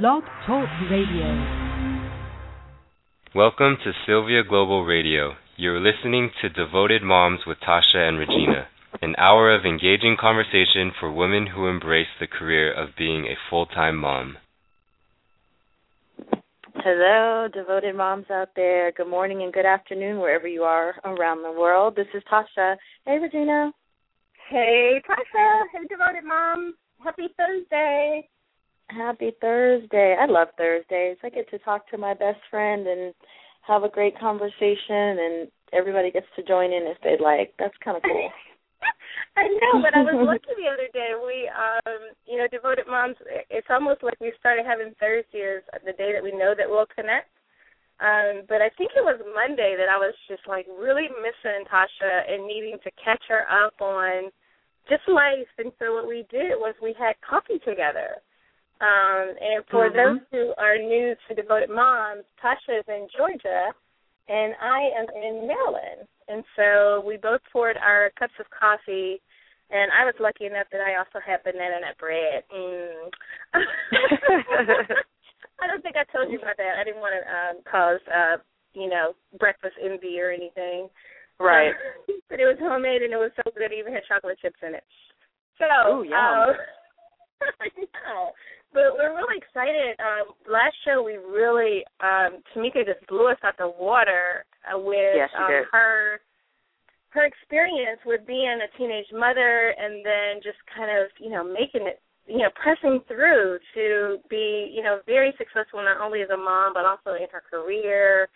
Blog Talk Radio. Welcome to Sylvia Global Radio. You're listening to Devoted Moms with Tasha and Regina, an hour of engaging conversation for women who embrace the career of being a full time mom. Hello, devoted moms out there. Good morning and good afternoon, wherever you are around the world. This is Tasha. Hey, Regina. Hey, Tasha. Hey, devoted mom. Happy Thursday. Happy Thursday. I love Thursdays. I get to talk to my best friend and have a great conversation, and everybody gets to join in if they'd like. That's kind of cool. I know, but I was looking the other day. We, um, you know, devoted moms. It's almost like we started having Thursdays the day that we know that we'll connect. Um, but I think it was Monday that I was just like really missing Tasha and needing to catch her up on just life. And so what we did was we had coffee together. Um, and for Mhm. those who are new to Devoted Moms, Tasha is in Georgia, and I am in Maryland. And so we both poured our cups of coffee, and I was lucky enough that I also had banana nut bread. Mm. I don't think I told you about that. I didn't want to um, cause, uh, you know, breakfast envy or anything. Right. but it was homemade, and it was so good. It even had chocolate chips in it. So, Ooh, yum. um, I know. But we're really excited. Um, last show we really um Tamika just blew us out the water uh, with Yes, um, did. her her experience with being a teenage mother and then just kind of, you know, making it you know, pressing through to be, you know, very successful not only as a mom but also in her career.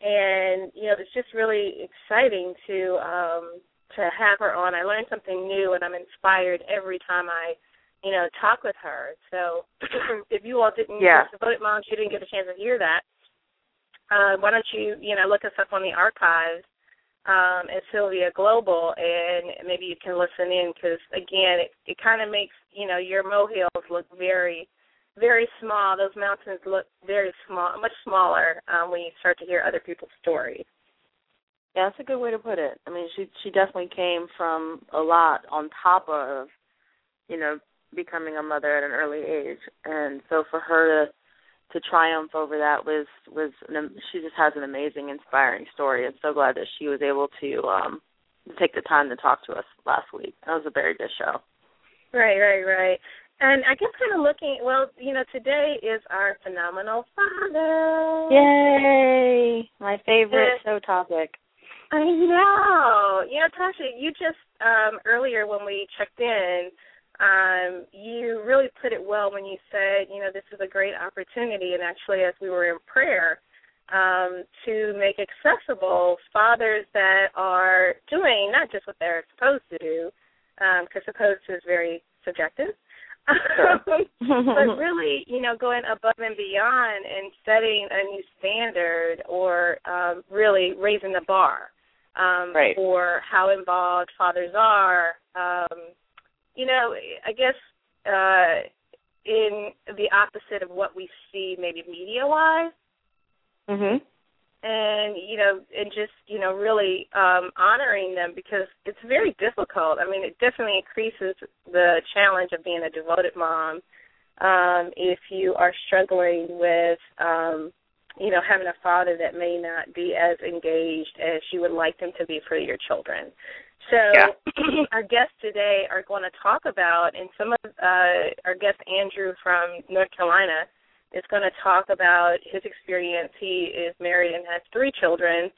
And, you know, it's just really exciting to um to have her on. I learned something new and I'm inspired every time I you know, talk with her. So if you all didn't Yeah. devoted moms, you didn't get a chance to hear that. Uh, why don't you, you know, look us up on the archives um, at Sylvia Global, and maybe you can listen in because again, it, it kind of makes you know your molehills look very, very small. Those mountains look very small, much smaller um, when you start to hear other people's stories. Yeah, that's a good way to put it. I mean, she she definitely came from a lot on top of, you know, becoming a mother at an early age, and so for her to to triumph over that was was an, she just has an amazing, inspiring story. I'm so glad that she was able to um take the time to talk to us last week. That was a very good show. Right, right, right. And I guess kind of looking, well, you know, today is our phenomenal father. Yay! My favorite show topic. I know. You know, Tasha, you just um earlier when we checked in, um, you really put it well when you said, you know, this is a great opportunity and actually as we were in prayer, um, to make accessible fathers that are doing not just what they're supposed to do, because supposed to is very subjective. Sure. but really, you know, going above and beyond and setting a new standard or um, really raising the bar um, Right. for how involved fathers are. Um, you know, I guess uh, in the opposite of what we see maybe media wise mhm. and you know and just you know really um honoring them because it's very difficult. I mean it definitely increases the challenge of being a devoted mom um if you are struggling with um you know having a father that may not be as engaged as you would like them to be for your children so our guests today are going to talk about and some of uh our guest andrew from north carolina is going to talk about his experience. He is married and has three children,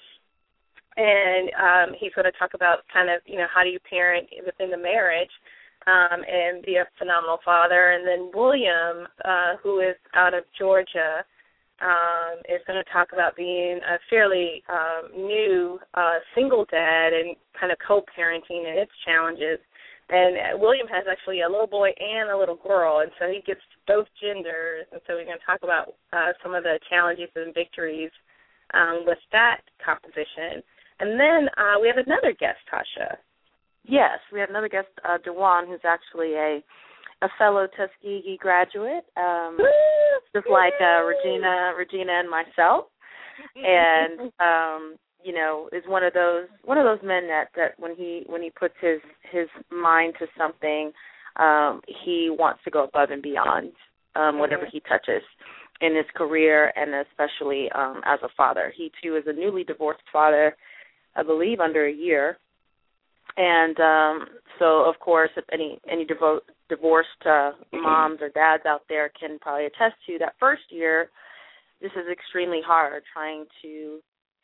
and um, he's going to talk about kind of you know how do you parent within the marriage um, and be a phenomenal father. And then William, uh, who is out of Georgia, um, is going to talk about being a fairly um, new uh, single dad and kind of co-parenting and its challenges. And uh, William has actually a little boy and a little girl, and so he gets both genders. And so we're going to talk about uh, some of the challenges and victories um, with that composition. And then uh, we have another guest, Tasha. Yes, we have another guest, uh, Dewan, who's actually a a fellow Tuskegee graduate, um, just like uh, Regina, Regina, and myself, and um, you know, is one of those one of those men that that when he when he puts his his mind to something, um, he wants to go above and beyond. um, whatever Mhm. he touches in his career and especially um, as a father. He too is a newly divorced father, I believe, under a year. And um, so, of course, if any any devo- divorced uh, moms or dads out there can probably attest to that first year, this is extremely hard trying to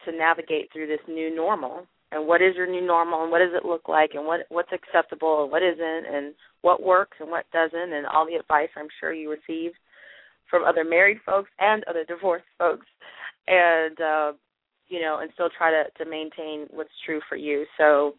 to navigate through this new normal. And what is your new normal and what does it look like and what what's acceptable and what isn't and what works and what doesn't and all the advice I'm sure you received from other married folks and other divorced folks. And uh you know and still try to to maintain what's true for you. So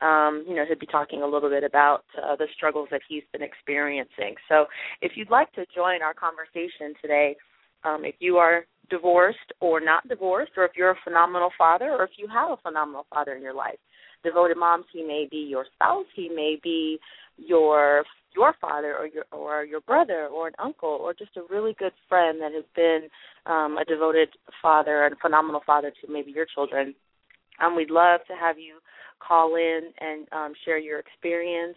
um you know he'll be talking a little bit about uh, the struggles that he's been experiencing so if you'd like to join our conversation today um if you are divorced or not divorced, or if you're a phenomenal father, or if you have a phenomenal father in your life. Devoted moms, he may be your spouse, he may be your your father or your or your brother or an uncle or just a really good friend that has been um, a devoted father and phenomenal father to maybe your children. Um, we'd love to have you call in and um, share your experience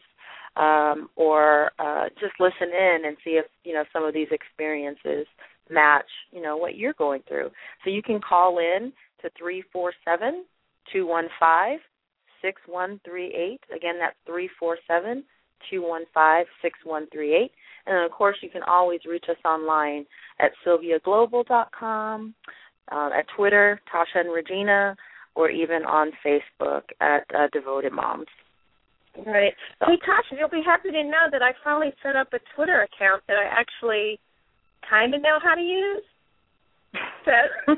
um, or uh, just listen in and see if you know some of these experiences match, you know, what you're going through. So you can call in to three four seven two one five six one three eight. Again, that's three four seven two one five six one three eight. And then, of course, you can always reach us online at sylviaglobal.com, uh, at Twitter, Tasha and Regina, or even on Facebook at uh, Devoted Moms. Right. Hey, Tasha, you'll be happy to know that I finally set up a Twitter account that I actually kind of know how to use. So,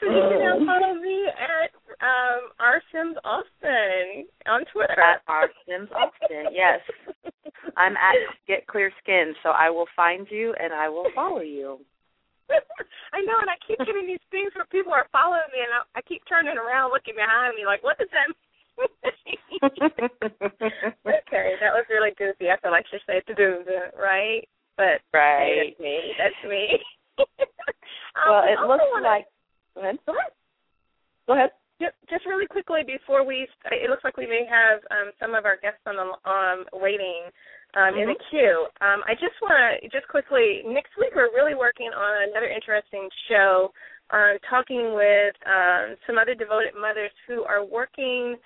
so you can now follow me at um, R Sims Austin on Twitter. At R Sims Austin, yes. I'm at Get Clear Skin, so I will find you and I will follow you. I know, and I keep getting these things where people are following me, and I, I keep turning around, looking behind me, like, what does that okay, that was really goofy. I feel like should say to do right? But right. Hey, that's me. That's me. um, well, it looks wanna, like. Go ahead. Go ahead. Go ahead. Just, just really quickly before we, it looks like we may have um, some of our guests on the um, waiting um, mm-hmm. in the queue. Um, I just want to just quickly. Next week we're really working on another interesting show, um, talking with um, some other devoted mothers who are working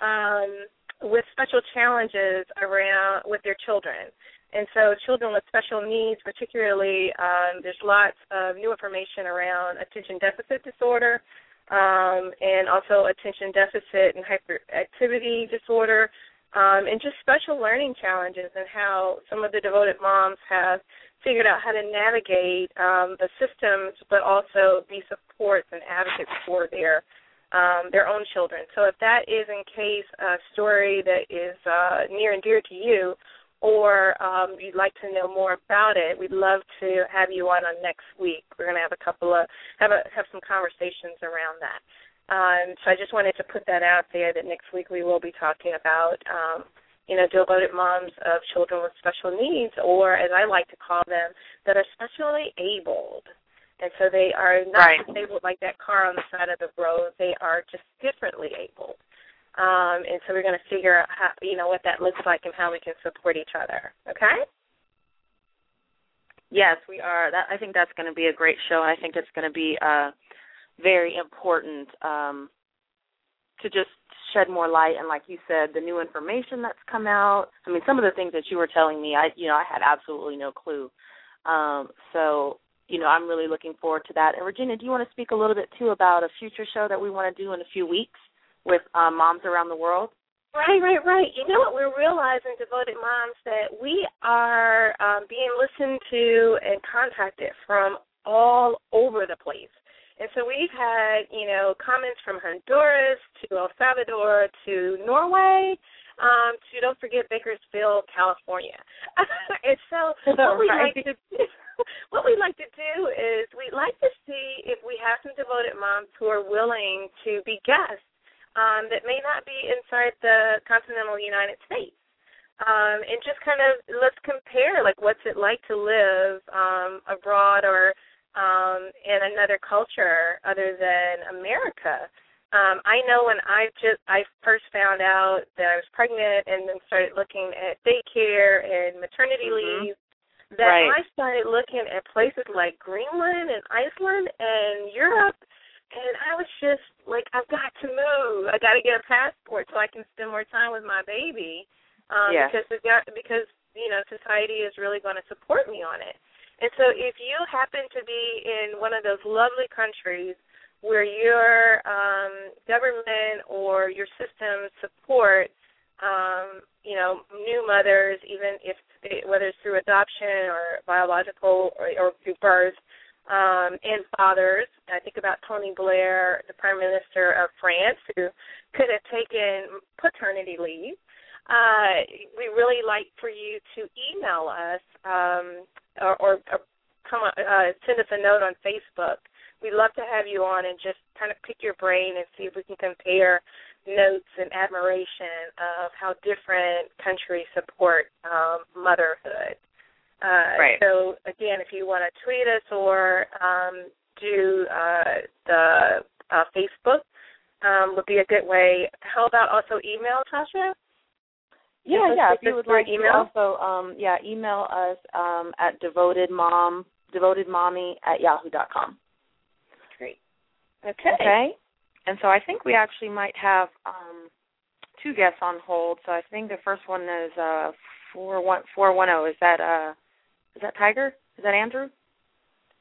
um, with special challenges around with their children. And so, children with special needs, particularly, um, there's lots of new information around attention deficit disorder um, and also attention deficit and hyperactivity disorder, um, and just special learning challenges and how some of the devoted moms have figured out how to navigate um, the systems, but also be supports and advocates for their um, their own children. So if that is in case a story that is uh, near and dear to you, or um, you'd like to know more about it, we'd love to have you on on next week. We're going to have a couple of have a have some conversations around that. Um, so I just wanted to put that out there that next week we will be talking about um, you know devoted moms of children with special needs, or as I like to call them, that are specially abled. And so they are not right. disabled like that car on the side of the road. They are just differently abled. Um, and so we're going to figure out how, you know, what that looks like and how we can support each other. Okay? Yes, we are. That I think that's going to be a great show, and I think it's going to be uh, very important um, to just shed more light. And like you said, the new information that's come out. I mean, some of the things that you were telling me, I you know, I had absolutely no clue. Um, so you know, I'm really looking forward to that. And Regina, do you want to speak a little bit too about a future show that we want to do in a few weeks with um, moms around the world? Right, right, right. You know what we're realizing, devoted moms, that we are um, being listened to and contacted from all over the place. And so we've had, you know, comments from Honduras to El Salvador to Norway um, to don't forget Bakersfield, California. and so what we right. like to do, what we like to do is we like to see if we have some devoted moms who are willing to be guests um, that may not be inside the continental United States. Um, and just kind of let's compare like what's it like to live um, abroad or um, in another culture other than America. Um, I know when I just I first found out that I was pregnant and then started looking at daycare and maternity mm-hmm. leave that right. I started looking at places like Greenland and Iceland and Europe and I was just like, I've got to move. I got to get a passport so I can spend more time with my baby. Um, yes. Because it got, because you know society is really going to support me on it. And so, if you happen to be in one of those lovely countries where your um, government or your system support, um, you know, new mothers, even if whether it's through adoption or biological or, or through birth, um, and fathers. I think about Tony Blair, the Prime Minister of France, who could have taken paternity leave. Uh, we really like for you to email us um, or, or, or come uh, send us a note on Facebook. We'd love to have you on and just kind of pick your brain and see if we can compare notes and admiration of how different countries support um, motherhood. Uh, right. So again, if you want to tweet us or um, do uh, the uh, Facebook, um, would be a good way. How about also email, Tasha? Yeah, yeah. If you would like email? to also, um, yeah, email us um, at devotedmom, devotedmommy at yahoo dot com. Great. Okay. Okay. And so I think we actually might have um, two guests on hold. So I think the first one is uh, four one four one zero. Is that uh, is that Tiger? Is that Andrew?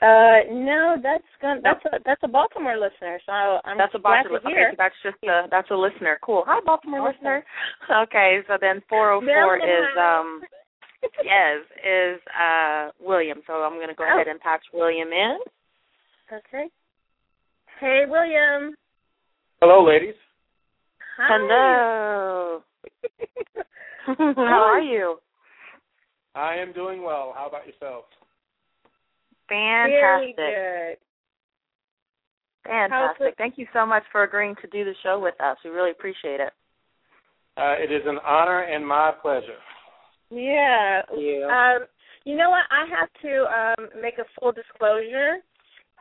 Uh, no, that's gonna, that's a that's a Baltimore listener. So I'm that's a Baltimore. to hear. Okay, so that's just a that's a listener. Cool. Hi, Baltimore Awesome. listener. Okay, so then four oh four is um yes is uh William. So I'm gonna go Oh. ahead and patch William in. Okay. Hey, William. Hello, ladies. Hi. Hello. How are you? I am doing well. How about yourself? Very Fantastic. good. Fantastic. How's Thank you so much for agreeing to do the show with us. We really appreciate it. Uh, it is an honor and my pleasure. Yeah. you. Um, you know what? I have to um, make a full disclosure.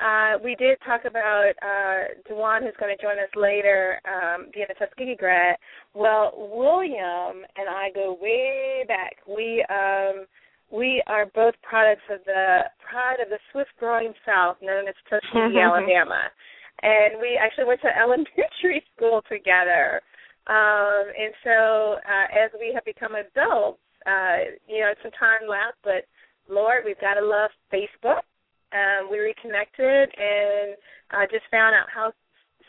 Uh, we did talk about uh, Dewan, who's going to join us later, um, being a Tuskegee grad. Well, William and I go way back. We um, we are both products of the pride of the swift-growing South, known as Tuskegee, Alabama, and we actually went to elementary school together. Um, and so, uh, as we have become adults, uh, you know, some time left, but Lord, we've got to love Facebook. Um, we reconnected and uh, just found out how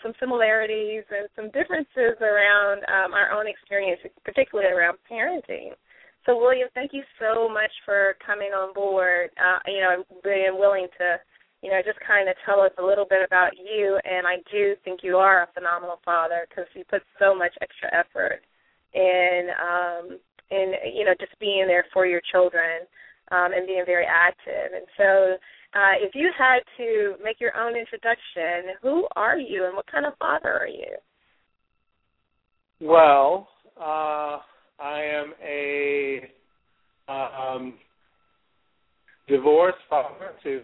some similarities and some differences around um, our own experience, particularly around parenting. So, William, thank you so much for coming on board. Uh, you know, being willing to, you know, just kind of tell us a little bit about you. And I do think you are a phenomenal father because you put so much extra effort in, um, in you know, just being there for your children um, and being very active. And so, uh, if you had to make your own introduction, who are you and what kind of father are you? Well, uh, I am a um, divorced father too.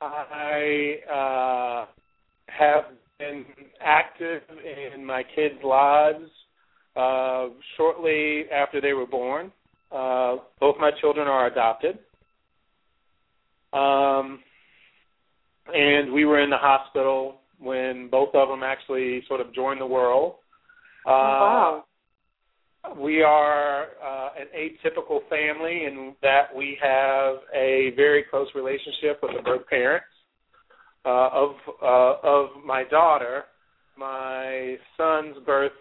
I uh, have been active in my kids' lives uh, shortly after they were born. Uh, both my children are adopted. Um, and we were in the hospital when both of them actually sort of joined the world. Uh, wow. We are uh, an atypical family in that we have a very close relationship with the birth parents uh, of uh, of my daughter. My son's birth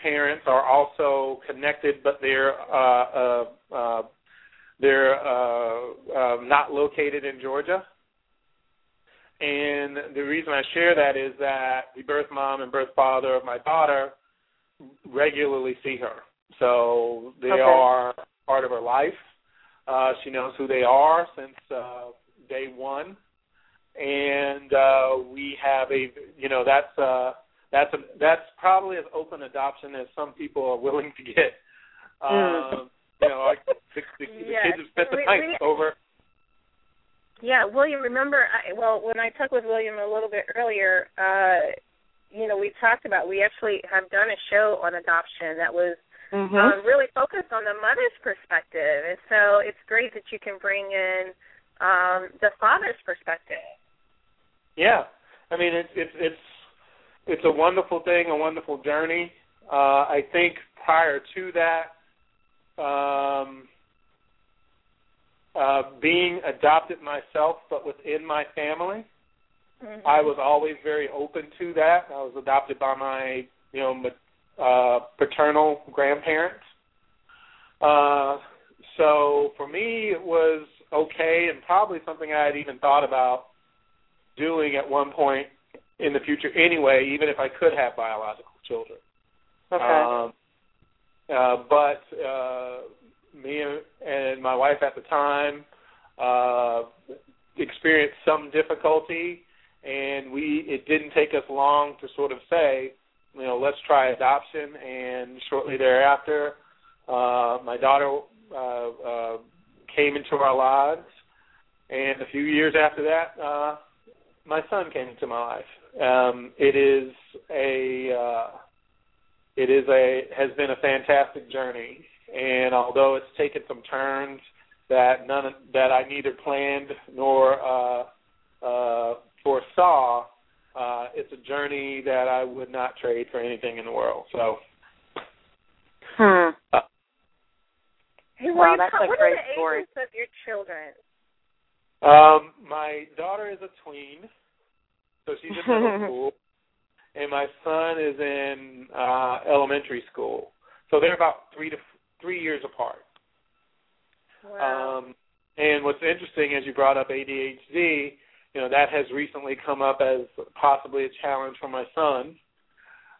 parents are also connected, but they're uh, uh, uh, they're uh, uh, not located in Georgia. And the reason I share that is that the birth mom and birth father of my daughter regularly see her. So they Okay. are part of her life. Uh, she knows who they are since uh, day one, and uh, we have a you know that's uh, that's a, that's probably as open adoption as some people are willing to get. Mm. Um, you know, like the, the, kids have spent the We- night we- over. Yeah, William. Remember, I, well, when I talked with William a little bit earlier, uh, you know, we talked about we actually have done a show on adoption that was mm-hmm. um, really focused on the mother's perspective, and so it's great that you can bring in um, the father's perspective. Yeah, I mean it's it's it's it's a wonderful thing, a wonderful journey. Uh, I think prior to that, um, uh, being adopted myself, but within my family, mm-hmm. I was always very open to that. I was adopted by my, you know, uh, paternal grandparents. Uh, so for me, it was okay, and probably something I had even thought about doing at one point in the future anyway, even if I could have biological children. Okay. Um, uh, but uh, me and my wife at the time uh, experienced some difficulty, and we it didn't take us long to sort of say, you know, let's try adoption. And shortly thereafter, uh, my daughter uh, uh, came into our lives, and a few years after that, uh, my son came into my life. Um, it is a uh, it is a has been a fantastic journey, and although it's taken some turns that none that I neither planned nor uh, uh, foresaw, uh, it's a journey that I would not trade for anything in the world. So. Hmm. Uh, hey, wow, that's a what great are the story. ages of your children? Um, my daughter is a tween, so she's in middle school and my son is in uh elementary school. So they're about three to three years apart. Wow. Um, and what's interesting, as you brought up ADHD, you know that has recently come up as possibly a challenge for my son,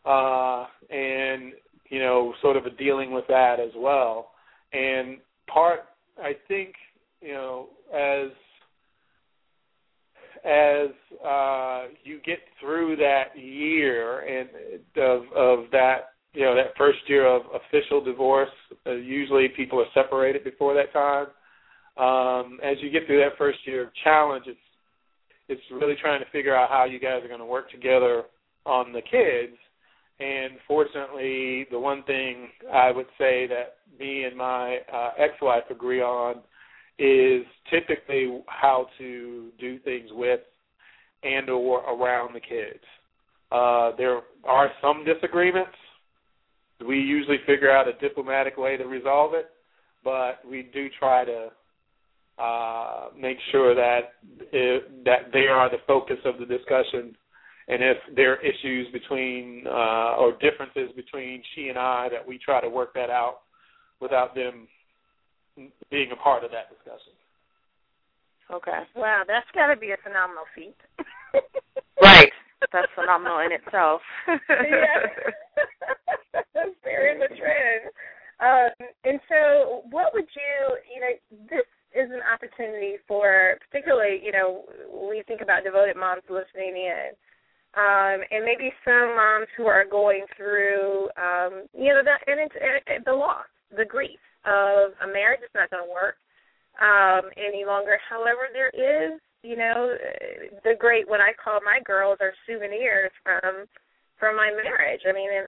uh, and you know, sort of a dealing with that as well. And part, I think, you know, as as uh, you get through that year and of of that you know that first year of official divorce, uh, usually people are separated before that time. Um, as you get through that first year of challenge, it's it's really trying to figure out how you guys are going to work together on the kids. And fortunately, the one thing I would say that me and my uh, ex-wife agree on is typically how to do things with and or around the kids. Uh, there are some disagreements. We usually figure out a diplomatic way to resolve it, but we do try to uh, make sure that it, that they are the focus of the discussion. And if there are issues between uh, or differences between she and I, that we try to work that out without them being a part of that discussion. Okay. Wow, that's got to be a phenomenal feat. right. That's phenomenal in itself. yeah. Very the trend. Um, and so, what would you, you know, this is an opportunity for, particularly, you know, we think about devoted moms listening in, um, and maybe some moms who are going through, um, you know, the, and it's the loss, the grief of a marriage that's not going to work um, any longer. However, there is, you know, the great what I call my girls are souvenirs from from my marriage. I mean, and,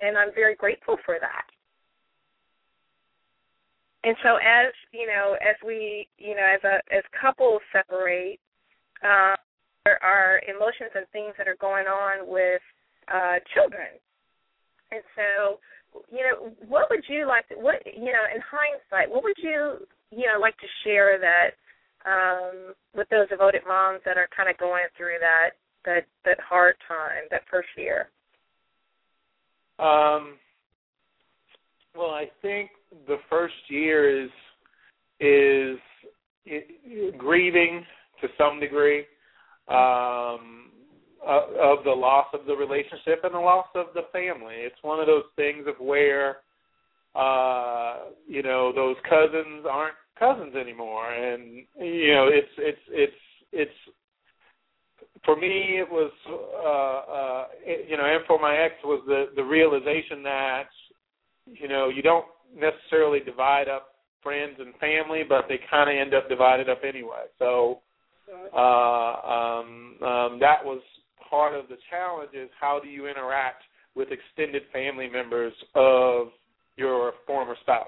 and I'm very grateful for that. And so, as you know, as we, you know, as a as couples separate, uh, there are emotions and things that are going on with uh, children, and so you know, what would you like to, what, you know, in hindsight, what would you, you know, like to share that um, with those devoted moms that are kind of going through that, that, that hard time, that first year? Um, well, I think the first year is is grieving to some degree. Um, of the loss of the relationship and the loss of the family. It's one of those things of where uh you know those cousins aren't cousins anymore and you know it's it's it's it's for me it was uh uh you know and for my ex was the the realization that you know you don't necessarily divide up friends and family but they kind of end up divided up anyway so uh um um that was part of the challenge is how do you interact with extended family members of your former spouse.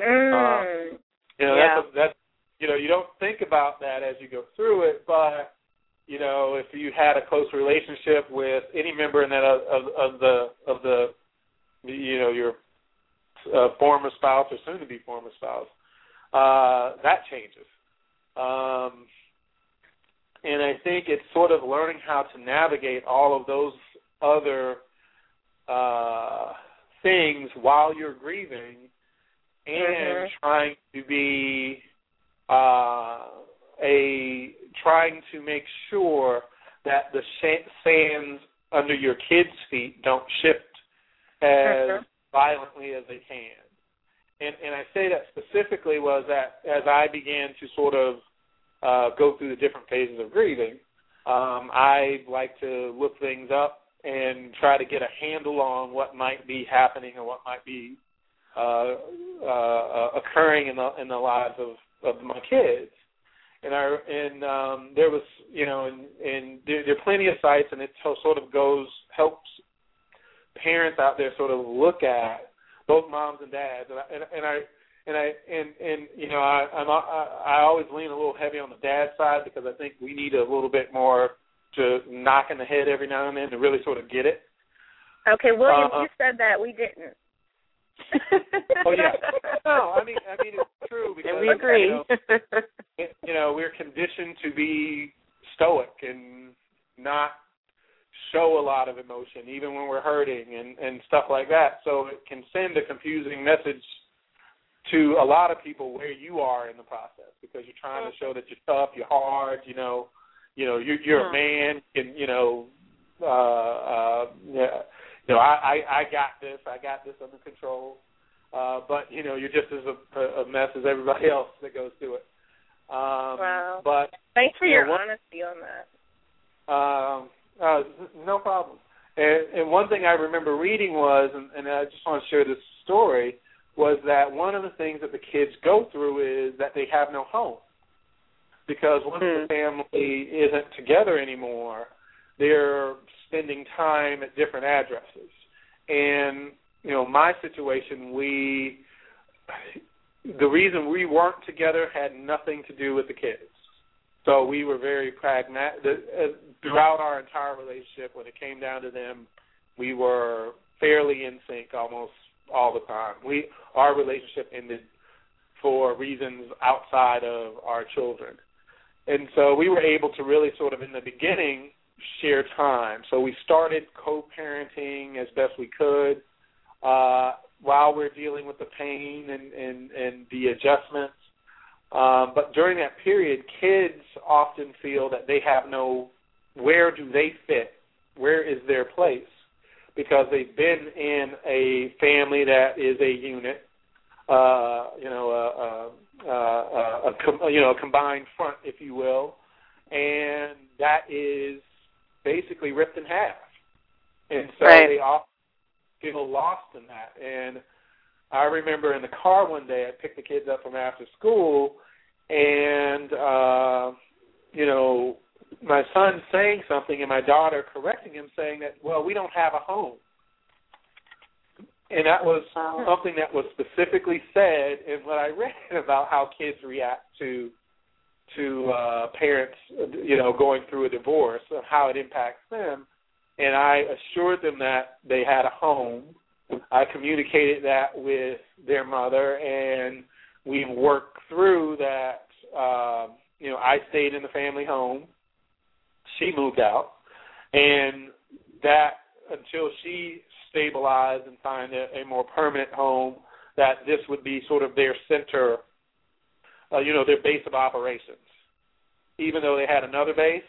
Mm. Uh, you know, yeah. that's a, that's you know, you don't think about that as you go through it, but you know, if you had a close relationship with any member in that of, of, of the of the you know your uh, former spouse or soon to be former spouse, uh, that changes. Um, and I think it's sort of learning how to navigate all of those other uh, things while you're grieving and Mhm. trying to be uh, a trying to make sure that the sh- sands under your kids' feet don't shift as Mhm. Violently as they can. And and I say that specifically was that as I began to sort of uh, go through the different phases of grieving, um, I like to look things up and try to get a handle on what might be happening or what might be uh, uh, occurring in the in the lives of of my kids. And I and um, there was you know and and there, there are plenty of sites and it sort of goes helps parents out there sort of look at both moms and dads and I, and, and I and I and and you know I I'm I, I always lean a little heavy on the dad side because I think we need a little bit more to knock in the head every now and then to really sort of get it. Okay, William, Uh, you said that we didn't. Oh yeah. No, I mean I mean it's true because and we agree. You know, it- you know we're conditioned to be stoic and not show a lot of emotion even when we're hurting and and stuff like that. So it can send a confusing message to a lot of people where you are in the process because you're trying to show that you're tough you're hard you know you know you're you're a man and you know uh uh yeah. You know i i i got this i got this under control uh but you know you're just as a, a mess as everybody else that goes through it. Um Wow. but Thanks for Yeah, your what- honesty on that. um, uh, no problem. And, and one thing I remember reading was, and, and I just want to share this story, was that one of the things that the kids go through is that they have no home. Because once the Hmm. family isn't together anymore, they're spending time at different addresses. And, you know, my situation, we, the reason we weren't together had nothing to do with the kids. So we were very pragmatic throughout our entire relationship. When it came down to them, we were fairly in sync almost all the time. We our relationship ended for reasons outside of our children, and so we were able to really sort of in the beginning share time. So we started co-parenting as best we could uh, while we're dealing with the pain and and, and the adjustments. Um, but during that period, kids often feel that they have no where do they fit? Where is their place? Because they've been in a family that is a unit, uh, you know, a, a, a, a com- you know, a combined front, if you will, and that is basically ripped in half. And so Right. they all feel lost in that. And I remember in the car one day, I picked the kids up from after school, and uh, you know, my son saying something, and my daughter correcting him, saying that, "Well, we don't have a home," and that was something that was specifically said in what I read about how kids react to to uh, parents, you know, going through a divorce, and how it impacts them. And I assured them that they had a home. I communicated that with their mother, and we worked through that. Uh, you know, I stayed in the family home. She moved out, and that until she stabilized and find a, a more permanent home, that this would be sort of their center, uh, you know, their base of operations. Even though they had another base,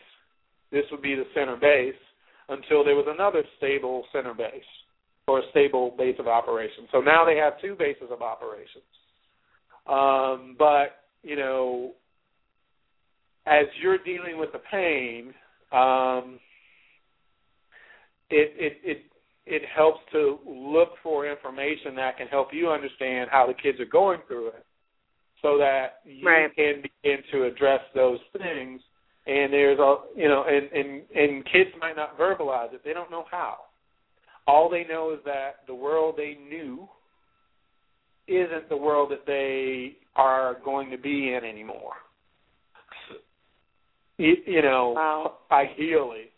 this would be the center base until there was another stable center base or a stable base of operations. So now they have two bases of operations. Um, but you know, as you're dealing with the pain, um, it it it it helps to look for information that can help you understand how the kids are going through it, so that you Right. can begin to address those things. And there's a you know, and and and kids might not verbalize it; they don't know how. All they know is that the world they knew isn't the world that they are going to be in anymore. You, you know, wow. ideally,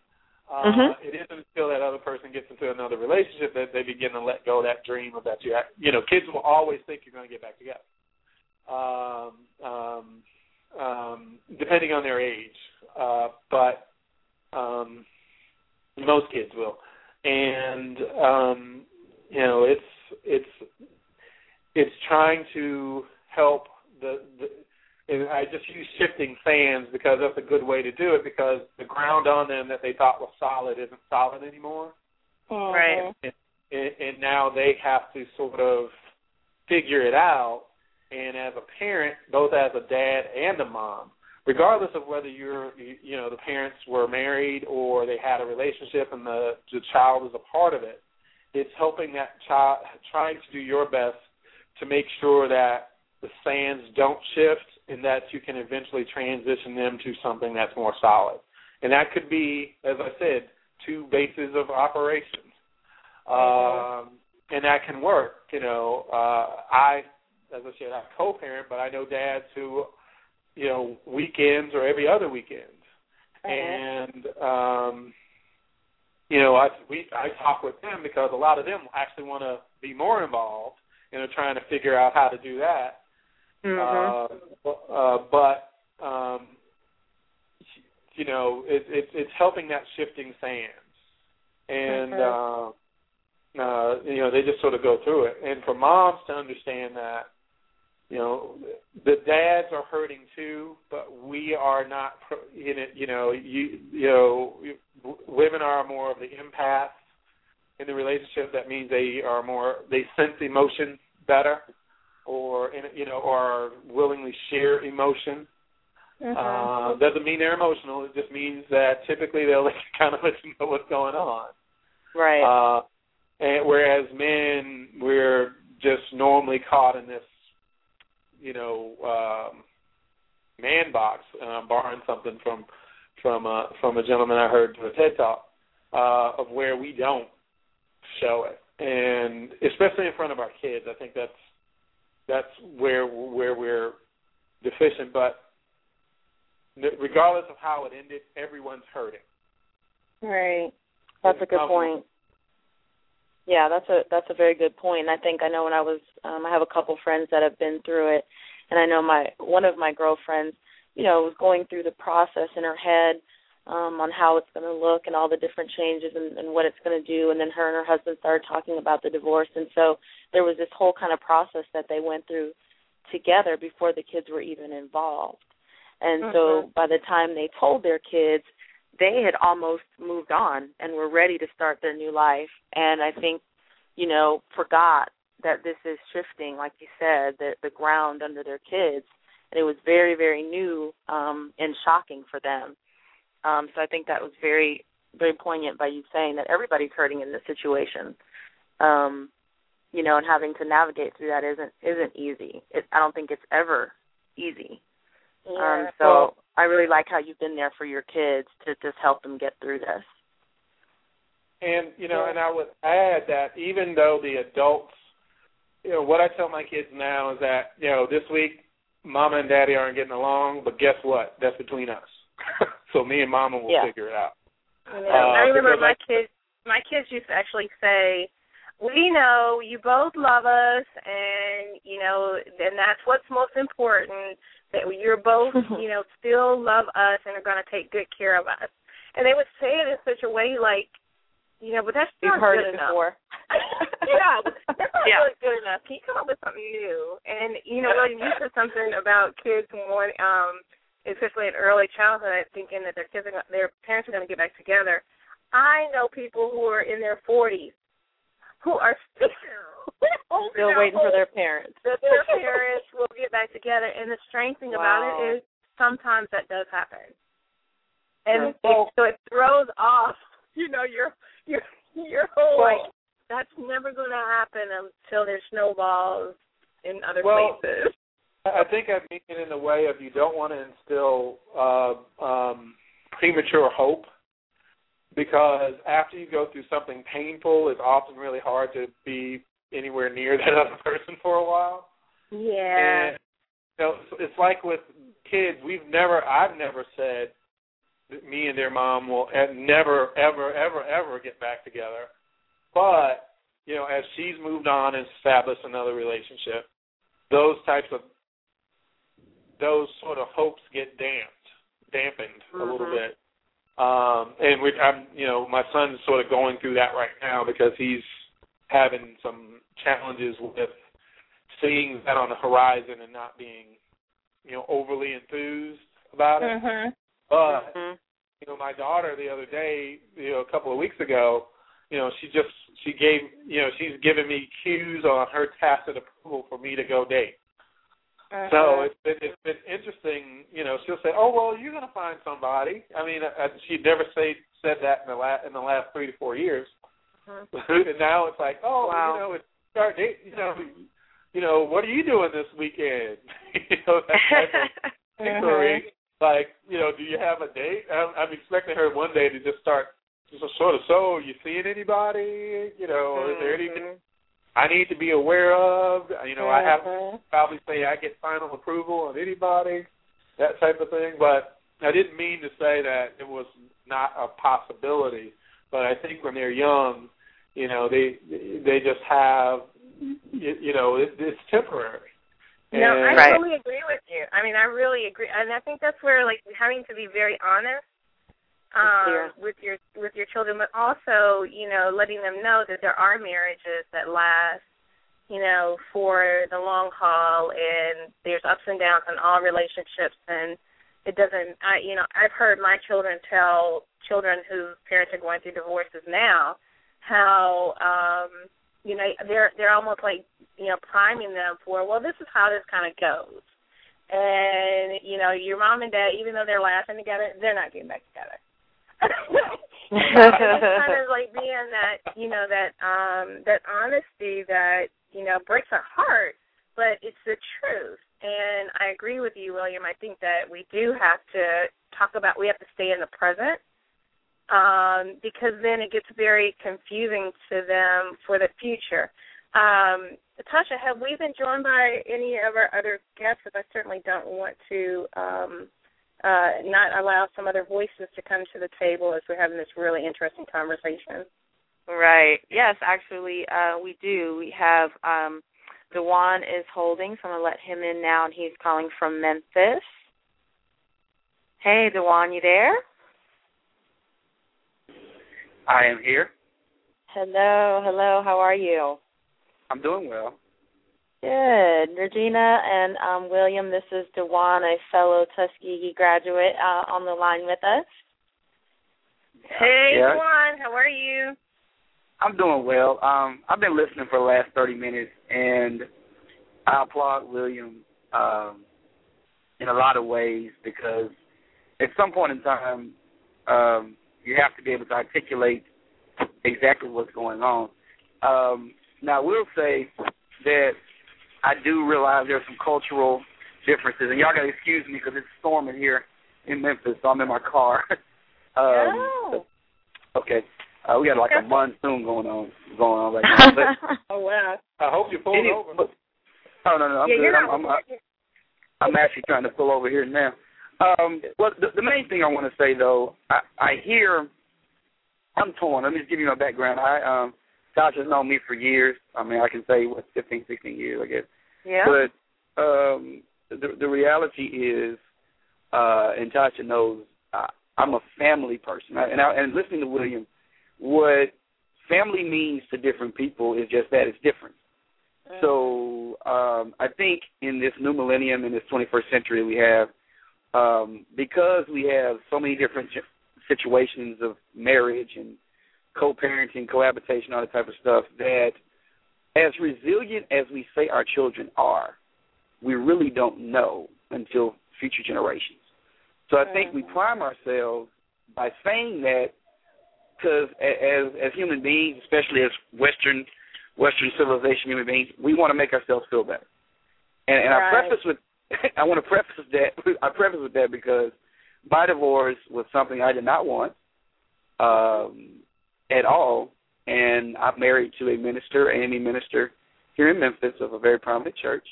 uh, mm-hmm. it isn't until that other person gets into another relationship that they begin to let go of that dream of that you. You know, kids will always think you're going to get back together. Um, um, um, depending on their age, uh, but um, most kids will, and um, you know it's it's it's trying to help the, the and I just use shifting sands because that's a good way to do it because the ground on them that they thought was solid isn't solid anymore. Right. And, and, and now they have to sort of figure it out. And as a parent, both as a dad and a mom, regardless of whether you're, you know, the parents were married or they had a relationship and the, the child is a part of it, it's helping that child, trying to do your best to make sure that the sands don't shift and that you can eventually transition them to something that's more solid. And that could be, as I said, two bases of operations. Um, and that can work. You know, uh, I, as I said, I co-parent, but I know dads who, you know, weekends or every other weekend. And um, you know, I we I talk with them because a lot of them actually want to be more involved and are trying to figure out how to do that. Mm-hmm. Uh, uh, but um, you know, it, it, it's helping that shifting sands, and uh, uh, you know they just sort of go through it. And for moms to understand that, you know, the dads are hurting too, but we are not in it. You know, you you know, women are more of the empath in the relationship. That means they are more they sense emotion better or you know or willingly share emotion. Mm-hmm. Uh, doesn't mean they're emotional. It just means that typically they'll kind of let you know what's going on. Right. Uh, and whereas men, we're just normally caught in this, you know, um, man box. And I'm borrowing something from from uh, from a gentleman I heard to a TED talk uh, of where we don't show it, and especially in front of our kids. I think that's that's where where we're deficient. But regardless of how it ended, everyone's hurting. Right. That's a good point. Yeah, that's a that's a very good point. And I think I know when I was um I have a couple friends that have been through it and I know my one of my girlfriends, you know, was going through the process in her head um on how it's going to look and all the different changes and, and what it's going to do. And then her and her husband started talking about the divorce. And so there was this whole kind of process that they went through together before the kids were even involved. And mm-hmm. so by the time they told their kids they had almost moved on and were ready to start their new life. And i think you know forgot that this is shifting like you said the the ground under their kids. And it was very very new um and shocking for them um, so I think that was very, very poignant by you saying that everybody's hurting in this situation. Um, you know, and having to navigate through that isn't isn't easy. It, I don't think it's ever easy. Yeah. Um, so I really like how you've been there for your kids to just help them get through this. And you know, and I would add that even though the adults, you know, what I tell my kids now is that you know this week, mama and daddy aren't getting along, but guess what? That's between us. so me and Mama will yeah. figure it out. You know, uh, I remember my I, kids. My kids used to actually say, "We know you both love us, and you know, and that's what's most important. That you're both, you know, still love us and are going to take good care of us." And they would say it in such a way like, you know, but that's not You've heard good it enough. before. yeah, that's not yeah. really good enough. Can you come up with something new? And you know, William, you said something about kids want um especially in early childhood, thinking that their kids, are, their parents are going to get back together. I know people who are in their 40s who are still, still waiting for their parents. That their parents will get back together. And the strange thing wow. about it is sometimes that does happen. And well, it, so it throws off, you know, your your your whole well, like that's never going to happen until there's snowballs in other well, places. I think I mean it in the way of you don't want to instill uh, um, premature hope because after you go through something painful, it's often really hard to be anywhere near that other person for a while. Yeah. And you know, it's like with kids, we've never, I've never said that me and their mom will never, ever, ever, ever get back together. But you know, as she's moved on and established another relationship, those types of those sort of hopes get damped, dampened mm-hmm. a little bit. Um, and we, I'm, you know, my son's sort of going through that right now because he's having some challenges with seeing that on the horizon and not being, you know, overly enthused about it. Mhm. But Mhm. you know, my daughter the other day, you know, a couple of weeks ago, you know, she just she gave, you know, she's given me cues on her tacit approval for me to go date. Uh-huh. So it's been it's been interesting. You know, she'll say, "Oh well, you're gonna find somebody." I mean, I, she'd never say said that in the last in the last three to four years. Mhm. and now it's like, oh, Wow. you know, it's start date. You know, you know, what are you doing this weekend? you know, that type of inquiry. Like, you know, do you have a date? I'm, I'm expecting her one day to just start, just sort of. So, you seeing anybody? You know, is there anything I need to be aware of? You know, I have Mhm. probably say I get final approval on anybody, that type of thing. But I didn't mean to say that it was not a possibility. But I think when they're young, you know, they they just have, you, you know, it, it's temporary. No, I Right. totally agree with you. I mean, I really agree, and I think that's where like having to be very honest. Um, with your with your children, but also you know letting them know that there are marriages that last, you know, for the long haul, and there's ups and downs in all relationships, and it doesn't. I you know I've heard my children tell children whose parents are going through divorces now how um you know they're they're almost like you know priming them for well this is how this kind of goes and you know your mom and dad even though they're laughing together they're not getting back together kind of like being that you know that um that honesty that you know breaks our heart but it's the truth. And i agree with you william. I think that we do have to talk about we have to stay in the present um because then it gets very confusing to them for the future. Um Tasha, have we been joined by any of our other guests? Because I certainly don't want to um, uh, not allow some other voices to come to the table as we're having this really interesting conversation. Right. Yes, actually, uh, we do. We have um, Dewan is holding, so I'm gonna let him in now, and he's calling from Memphis. Hey, Dewan, you there? I am here. Hello, hello. How are you? I'm doing well. Good. Regina and um, William, this is Dewan, a fellow Tuskegee graduate, uh, on the line with us. Hey, Yeah. Juan, how are you? I'm doing well. Um, I've been listening for the last 30 minutes, and I applaud William um, in a lot of ways because at some point in time, um, you have to be able to articulate exactly what's going on. Um, now, we'll say that I do realize there's some cultural differences, and y'all got to excuse me because it's storming here in Memphis, so I'm in my car. um, oh. Okay. Uh, we got like a monsoon going on going on right now. But oh, wow. I hope you pulled any, over. but, oh no no I'm yeah, good. you're I'm, I'm, I'm actually trying to pull over here now. Um, well, the, the main thing I want to say though, I, I hear. I'm torn. Let me just give you my background. I um, Tasha's known me for years. I mean, I can say what 15, 16 years, I guess. Yeah. But um, the the reality is, uh, and Tasha knows, I, I'm a family person. I, and I, and listening to William, what family means to different people is just that it's different. So um, I think in this new millennium, in this 21st century, we have um, because we have so many different situations of marriage and co-parenting, cohabitation, all that type of stuff. That as resilient as we say our children are, we really don't know until future generations. So I think we prime ourselves by saying that because as as human beings, especially as Western Western civilization human beings, we want to make ourselves feel better. And, and I preface with I want to preface that I preface with that because my divorce was something I did not want um, at all, and I'm married to a minister, AME minister here in Memphis of a very prominent church.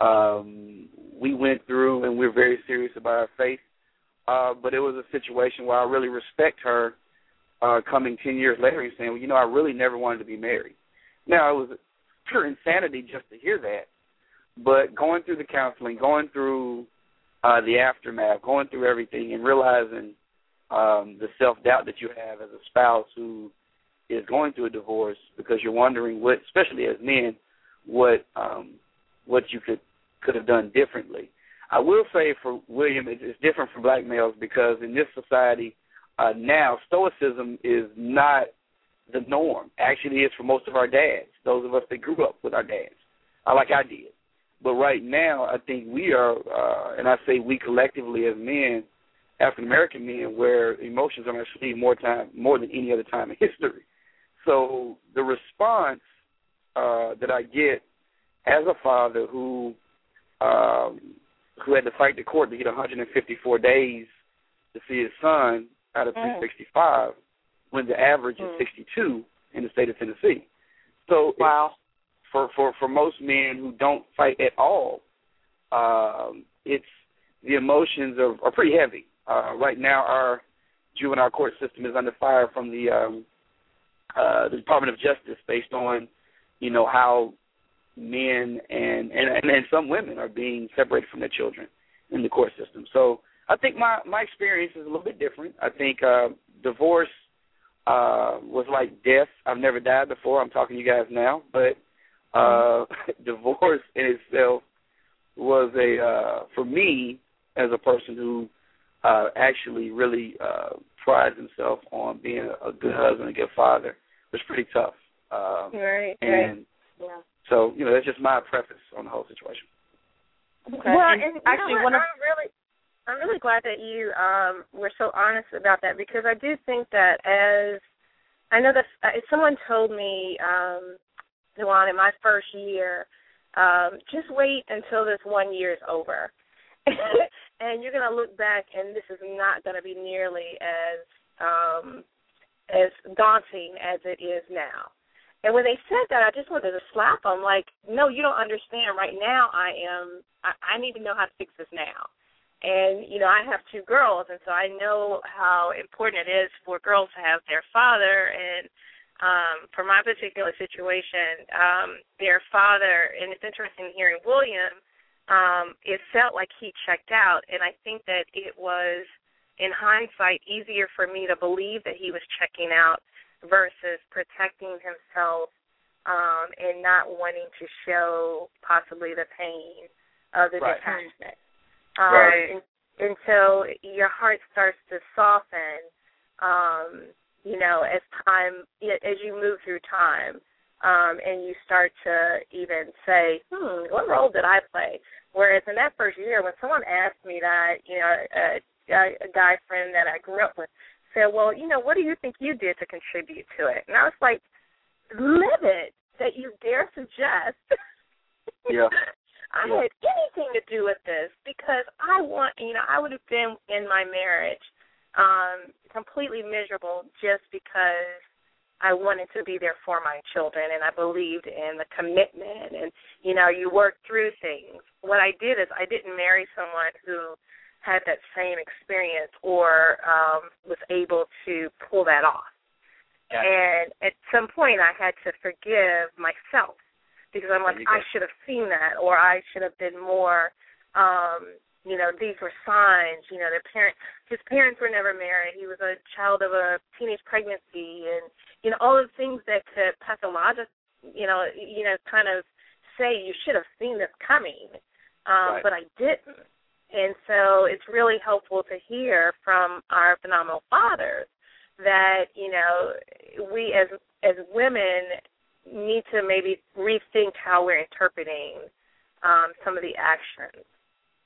Um, we went through, and we're very serious about our faith. Uh, but it was a situation where I really respect her uh, coming 10 years later and saying, well, you know, I really never wanted to be married. Now, it was pure insanity just to hear that. But going through the counseling, going through uh, the aftermath, going through everything, and realizing um, the self doubt that you have as a spouse who is going through a divorce because you're wondering what, especially as men, what um, what you could could have done differently. I will say for William, it's different for black males because in this society uh, now, stoicism is not the norm. Actually, it's for most of our dads, those of us that grew up with our dads, uh, like I did. But right now, I think we are, uh, and I say we collectively as men, African American men, where emotions are actually more time, more than any other time in history. So the response uh, that I get as a father who um, who had to fight the court to get 154 days to see his son out of mm. 365, when the average mm. is 62 in the state of Tennessee. So wow. for for for most men who don't fight at all, um, it's the emotions are, are pretty heavy. Uh, right now, our juvenile court system is under fire from the um, uh, the Department of Justice based on you know how men and, and and and some women are being separated from their children in the court system. So I think my my experience is a little bit different. I think uh, divorce uh, was like death. I've never died before. I'm talking to you guys now, but uh, divorce in itself was a uh, for me as a person who uh, actually really uh, prides himself on being a, a good husband, a good father. Was pretty tough. Um, right. And right. Yeah. so you know that's just my preface on the whole situation. Okay. Well, and, and actually, one of I'm really I'm really glad that you um were so honest about that because I do think that as I know that uh, someone told me um Juan in my first year um just wait until this one year is over. and you're going to look back and this is not going to be nearly as um as daunting as it is now. And when they said that, I just wanted to slap them. Like, no, you don't understand. Right now, I am. I, I need to know how to fix this now. And you know, I have two girls, and so I know how important it is for girls to have their father. And um, for my particular situation, um, their father, and it's interesting hearing William. Um, it felt like he checked out, and I think that it was, in hindsight, easier for me to believe that he was checking out versus protecting himself um, and not wanting to show possibly the pain of the right. detachment. Um, right. And, and so your heart starts to soften, um, you know, as time, as you move through time, um, and you start to even say, hmm, what role did I play? Whereas in that first year, when someone asked me that, you know, a, a guy friend that I grew up with said, well, you know, what do you think you did to contribute to it? And I was like, livid that you dare suggest yeah. I yeah. had anything to do with this because I want, you know, I would have been in my marriage um completely miserable just because I wanted to be there for my children and I believed in the commitment and you know you work through things. What I did is I didn't marry someone who had that same experience or um was able to pull that off. Yeah. And at some point I had to forgive myself because I'm like, I should have seen that, or I should have been more. um you know, these were signs. You know, their parents, his parents were never married. He was a child of a teenage pregnancy, and you know, all the things that could pathologically, you know, you know, kind of say you should have seen this coming, um, right. but I didn't. And so it's really helpful to hear from our phenomenal fathers that you know we as as women need to maybe rethink how we're interpreting um, some of the actions.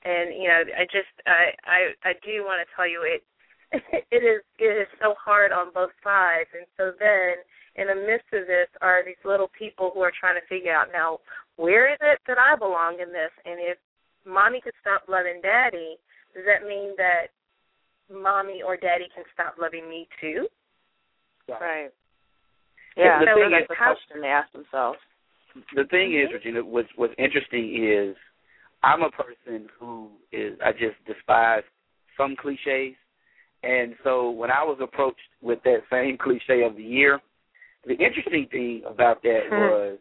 And you know, I just I I, I do want to tell you it it is it is so hard on both sides. And so then in the midst of this are these little people who are trying to figure out now where is it that I belong in this? And if mommy could stop loving daddy, does that mean that mommy or daddy can stop loving me too? Right. Yeah, the so thing that's is, the how- question they ask themselves. the thing is, Mm-hmm. Regina, what's what's interesting is I'm a person who is I just despise some cliches, and so when I was approached with that same cliche of the year, the interesting thing about that Mhm. was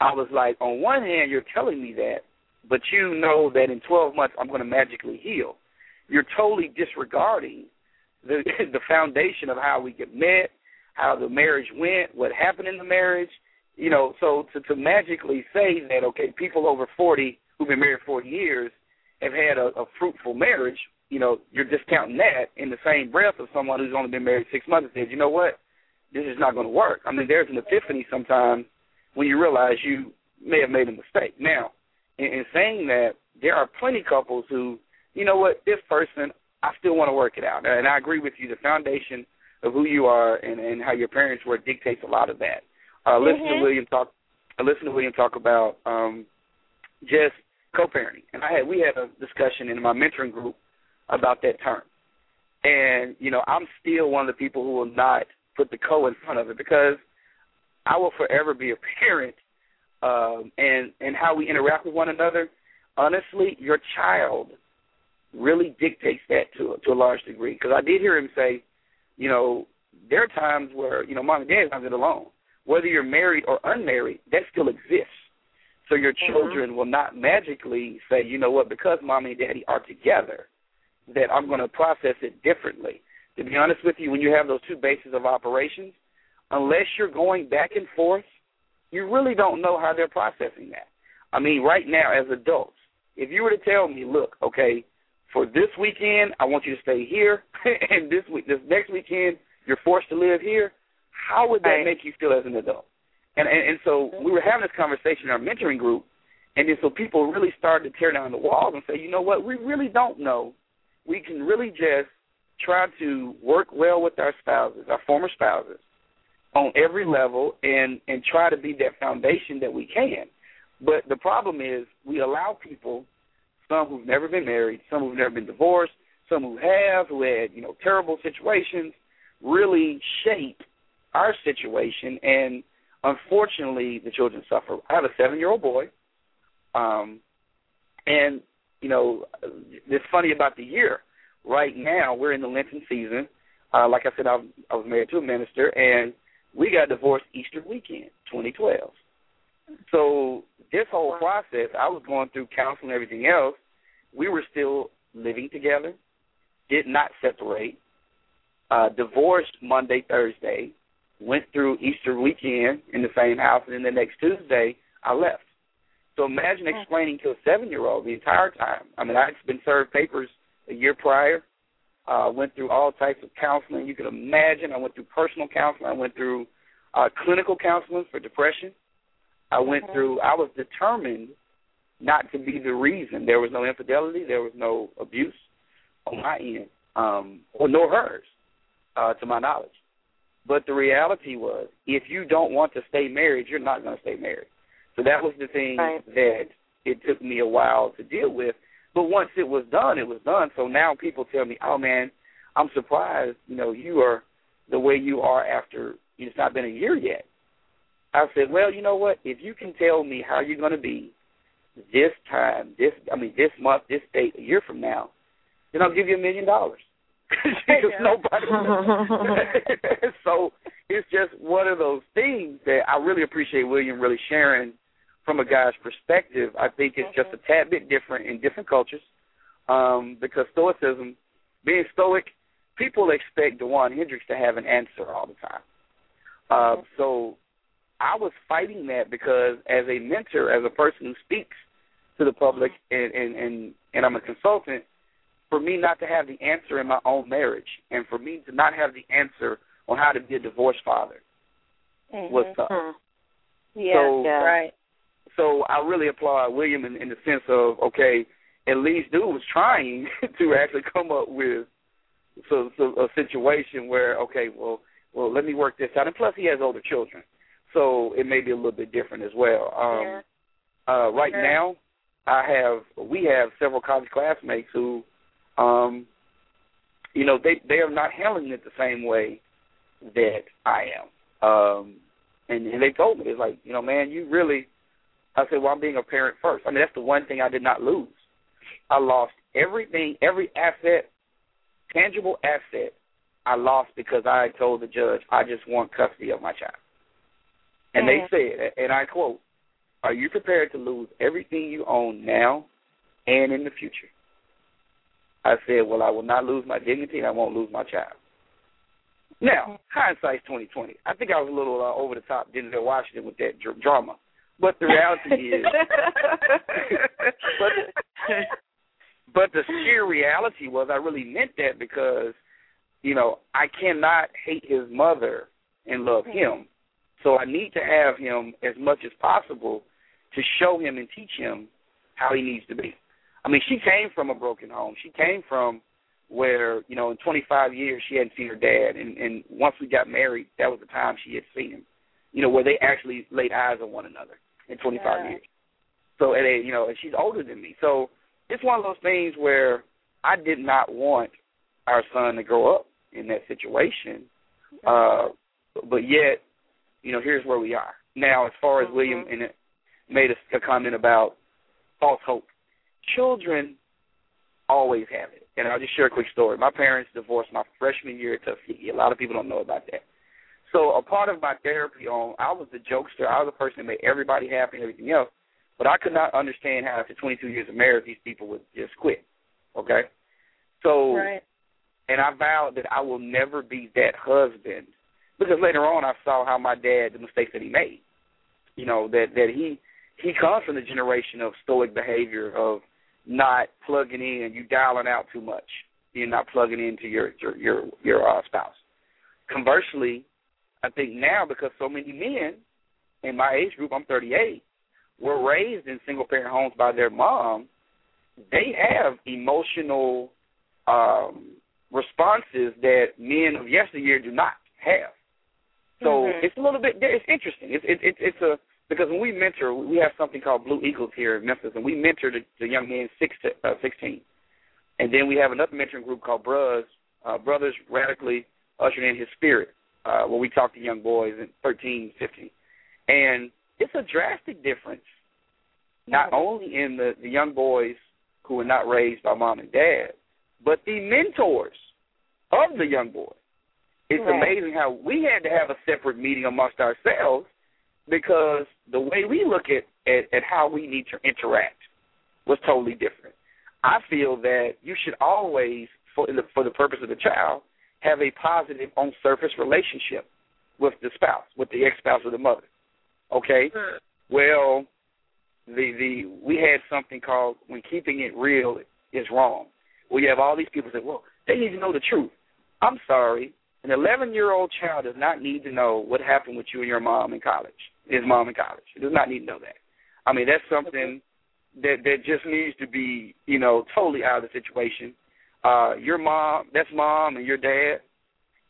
I was like, on one hand, you're telling me that, but you know that in 12 months I'm going to magically heal. You're totally disregarding the the foundation of how we get met, how the marriage went, what happened in the marriage. You know, so to to magically say that okay, people over 40 who've been married 40 years have had a, a fruitful marriage, you know, you're discounting that in the same breath of someone who's only been married six months and says, you know what, this is not going to work. I mean, there's an epiphany sometimes when you realize you may have made a mistake. Now, in, in saying that, there are plenty couples who, you know what, this person, I still want to work it out. And I agree with you. The foundation of who you are and, and how your parents were dictates a lot of that. Uh, Listen to Mhm. William talk. I listened to William talk about um, just co-parenting, and I had we had a discussion in my mentoring group about that term. And you know, I'm still one of the people who will not put the co in front of it because I will forever be a parent, um, and and how we interact with one another. Honestly, your child really dictates that to to a large degree. Because I did hear him say, you know, there are times where you know mom and dad don't get along. Whether you're married or unmarried, that still exists. So your Mhm. children will not magically say, you know what, because mommy and daddy are together, that I'm going to process it differently. To be honest with you, when you have those two bases of operations, unless you're going back and forth, you really don't know how they're processing that. I mean, right now as adults, if you were to tell me, look, okay, for this weekend I want you to stay here, and this week, this next weekend you're forced to live here, how would that Right. make you feel as an adult? And, and and so we were having this conversation in our mentoring group, and then so people really started to tear down the walls and say, you know what, we really don't know. We can really just try to work well with our spouses, our former spouses, on every level, and and try to be that foundation that we can. But the problem is we allow people, some who've never been married, some who've never been divorced, some who have, who had you know terrible situations, really shape our situation, and unfortunately, the children suffer. I have a seven-year-old boy, um, and you know, it's funny about the year. Right now, we're in the Lenten season. Uh, like I said, I, I was married to a minister, and we got divorced Easter weekend, 2012. So this whole process, I was going through counseling and everything else. We were still living together, did not separate. Uh, divorced Monday, Thursday, went through Easter weekend in the same house, and then the next Tuesday I left. So imagine explaining to a seven-year-old the entire time. I mean, I'd been served papers a year prior. Uh, went through all types of counseling you could imagine. I went through personal counseling. I went through uh, clinical counseling for depression. I went Mhm. through. I was determined not to be the reason. There was no infidelity. There was no abuse on my end, um, or nor hers, uh, to my knowledge. But the reality was, if you don't want to stay married, you're not going to stay married. So that was the thing Right. that it took me a while to deal with. But once it was done, it was done. So now people tell me, "Oh man, I'm surprised. You know, you are the way you are after it's not been a year yet." I said, "Well, you know what? If you can tell me how you're going to be this time, this I mean this month, this date, a year from now, then I'll give you a million dollars." Because nobody. so it's just one of those things that I really appreciate William really sharing from a guy's perspective. I think it's just a tad bit different in different cultures um, because Stoicism, being Stoic, people expect Dewan Hendricks to have an answer all the time. Uh, so I was fighting that because as a mentor, as a person who speaks to the public, and and and, and I'm a consultant, for me not to have the answer in my own marriage, and for me to not have the answer on how to be a divorced father was Mhm. tough. Hmm. Yeah, So- Yeah. right. So I really applaud William in, in the sense of okay, at least dude was trying to actually come up with so, so a situation where okay, well, well, let me work this out. And plus, he has older children, so it may be a little bit different as well. Um, yeah. uh, right Sure. now, I have we have several college classmates who, um, you know, they they are not handling it the same way that I am. Um, And, and they told me, it's like, you know, man, you really. I said, well, I'm being a parent first. I mean, that's the one thing I did not lose. I lost everything, every asset, tangible asset, I lost because I told the judge I just want custody of my child. And mm-hmm. they said, and I quote, "Are you prepared to lose everything you own now and in the future?" I said, "Well, I will not lose my dignity, and I won't lose my child." Now, hindsight's twenty twenty. I think I was a little uh, over the top, Denzel Washington with that dr- drama, but the reality is, but but the sheer reality was, I really meant that because, you know, I cannot hate his mother and love him. So I need to have him as much as possible to show him and teach him how he needs to be. I mean, she came from a broken home. She came from where you know in 25 years she hadn't seen her dad, and and once we got married, that was the time she had seen him. You know, where they actually laid eyes on one another in 25 yeah. years. So and you know, and she's older than me, so it's one of those things where I did not want our son to grow up in that situation. Uh, but yet, you know, here's where we are now. As far as mm-hmm. William and it made a, a comment about false hope, children always have it. And I'll just share a quick story. My parents divorced my freshman year at Tuskegee. A lot of people don't know about that. So a part of my therapy on, I was the jokester. I was the person that made everybody happy and everything else. But I could not understand how after 22 years of marriage these people would just quit. Okay, so right. and I vowed that I will never be that husband because later on I saw how my dad the mistakes that he made. You know that that he he comes from the generation of stoic behavior of not plugging in, you dialing out too much. You're not plugging into your your your, your uh, spouse. Conversely, I think now because so many men in my age group, I'm 38, were raised in single parent homes by their mom, they have emotional um, responses that men of yesteryear do not have. So mm-hmm. it's a little bit. It's interesting. It's it, it, it's a because when we mentor, we have something called Blue Eagles here in Memphis, and we mentor the, the young men six to uh, sixteen, and then we have another mentoring group called Bros, uh, Brothers Radically Ushering in His Spirit, uh, where we talk to young boys in 13, 15. and it's a drastic difference, not only in the, the young boys who are not raised by mom and dad, but the mentors of the young boy. It's right. amazing how we had to have a separate meeting amongst ourselves because the way we look at, at, at how we need to interact was totally different. I feel that you should always, for the, for the purpose of the child, have a positive on surface relationship with the spouse, with the ex spouse or the mother. Okay. Hmm. Well, the the we had something called when keeping it real is wrong. Well, you have all these people say, well, they need to know the truth. I'm sorry, an 11 year old child does not need to know what happened with you and your mom in college. His mom in college. It does not need to know that. I mean, that's something that that just needs to be, you know, totally out of the situation. Uh, your mom, that's mom and your dad,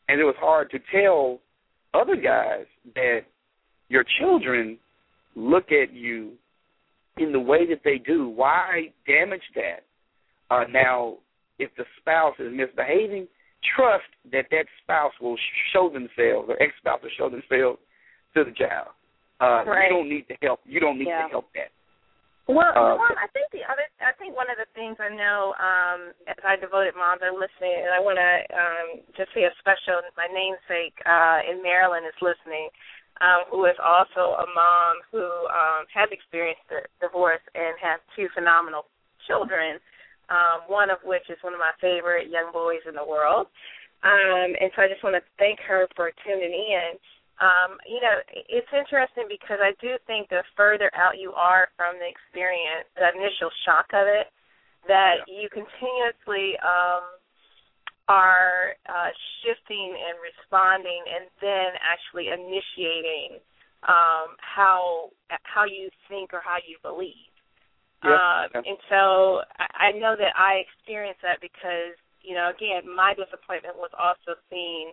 and it was hard to tell other guys that your children look at you in the way that they do. Why damage that? Uh, now, if the spouse is misbehaving, trust that that spouse will show themselves or ex-spouse will show themselves to the child. Uh, right. You don't need to help. You don't need yeah. to help that. Well, uh, I think the other, I think one of the things I know um, as I devoted moms are listening, and I want to um, just say a special, my namesake uh, in Maryland is listening um, who is also a mom who um, has experienced the divorce and has two phenomenal children, um, one of which is one of my favorite young boys in the world. Um, and so I just want to thank her for tuning in. Um, you know, it's interesting because I do think the further out you are from the experience, the initial shock of it, that yeah. you continuously um, are uh, shifting and responding, and then actually initiating um, how how you think or how you believe. Yeah. Um, and so I, I know that I experienced that because you know again my disappointment was also seen.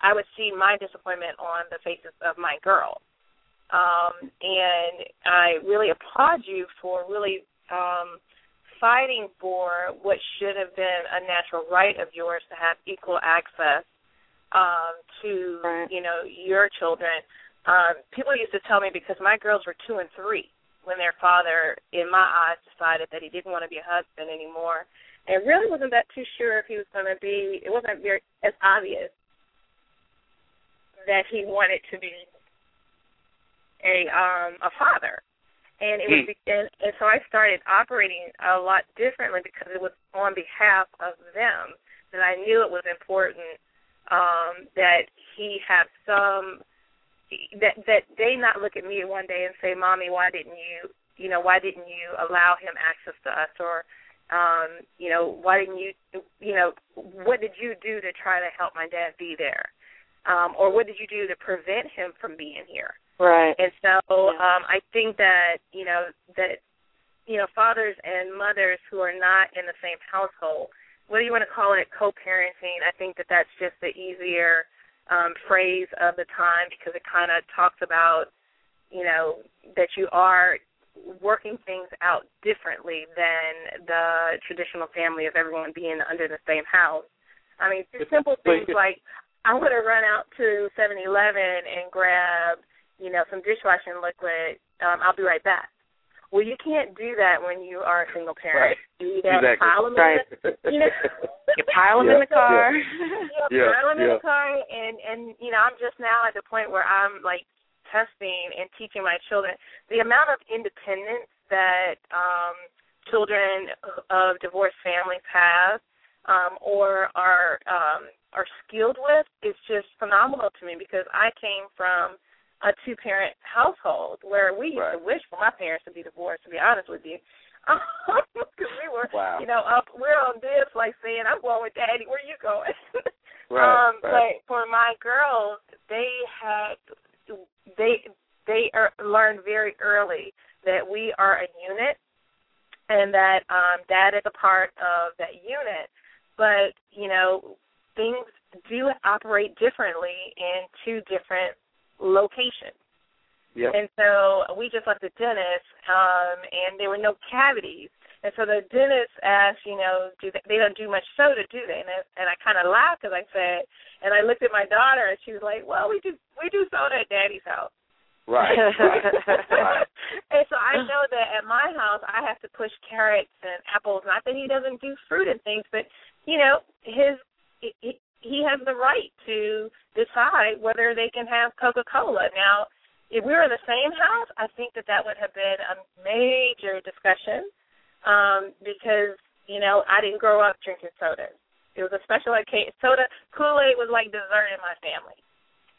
I would see my disappointment on the faces of my girls, um, and I really applaud you for really um, fighting for what should have been a natural right of yours to have equal access um, to right. you know your children. um, people used to tell me because my girls were two and three when their father, in my eyes, decided that he didn't want to be a husband anymore, and really wasn't that too sure if he was going to be. It wasn't very as obvious that he wanted to be a um a father and it was hmm. and, and so I started operating a lot differently because it was on behalf of them that I knew it was important um that he have some that that they not look at me one day and say, "Mommy, why didn't you, you know, why didn't you allow him access to us?" or um, you know, why didn't you, you know, what did you do to try to help my dad be there? Um, or what did you do to prevent him from being here? Right. And so um, I think that you know that you know fathers and mothers who are not in the same household, whether you want to call it co-parenting, I think that that's just the easier um, phrase of the time because it kind of talks about, you know, that you are working things out differently than the traditional family of everyone being under the same house. I mean, just simple things like I want to run out to Seven Eleven and grab, you know, some dishwashing liquid. Um, I'll be right back. Well, you can't do that when you are a single parent. Right. You either exactly. pile them right. in the, you know, you pile them yeah. in the car. Yeah. you yeah. pile them yeah. in the car, and and you know, I'm just now at the point where I'm like testing and teaching my children the amount of independence that um children of divorced families have um or are um are skilled with is just phenomenal to me because I came from a two parent household where we used right. to wish for my parents to be divorced to be honest with you because we were wow. you know up we're on this like saying i'm going with daddy where you going right, um right. but for my girls they had they they are, learned very early that we are a unit and that um dad is a part of that unit but you know things do operate differently in two different locations. Yep. And so we just left the dentist, um, and there were no cavities. And so the dentist asked, you know, do they, they don't do much soda, do they? And I, and I kind of laughed because I said, and I looked at my daughter, and she was like, well, we do we do soda at Daddy's house. Right. right. and so I know that at my house I have to push carrots and apples. Not that he doesn't do fruit and things, but you know his he, he has the right to decide whether they can have Coca Cola. Now, if we were in the same house, I think that that would have been a major discussion um, because you know I didn't grow up drinking sodas. It was a special occasion. Soda Kool Aid was like dessert in my family,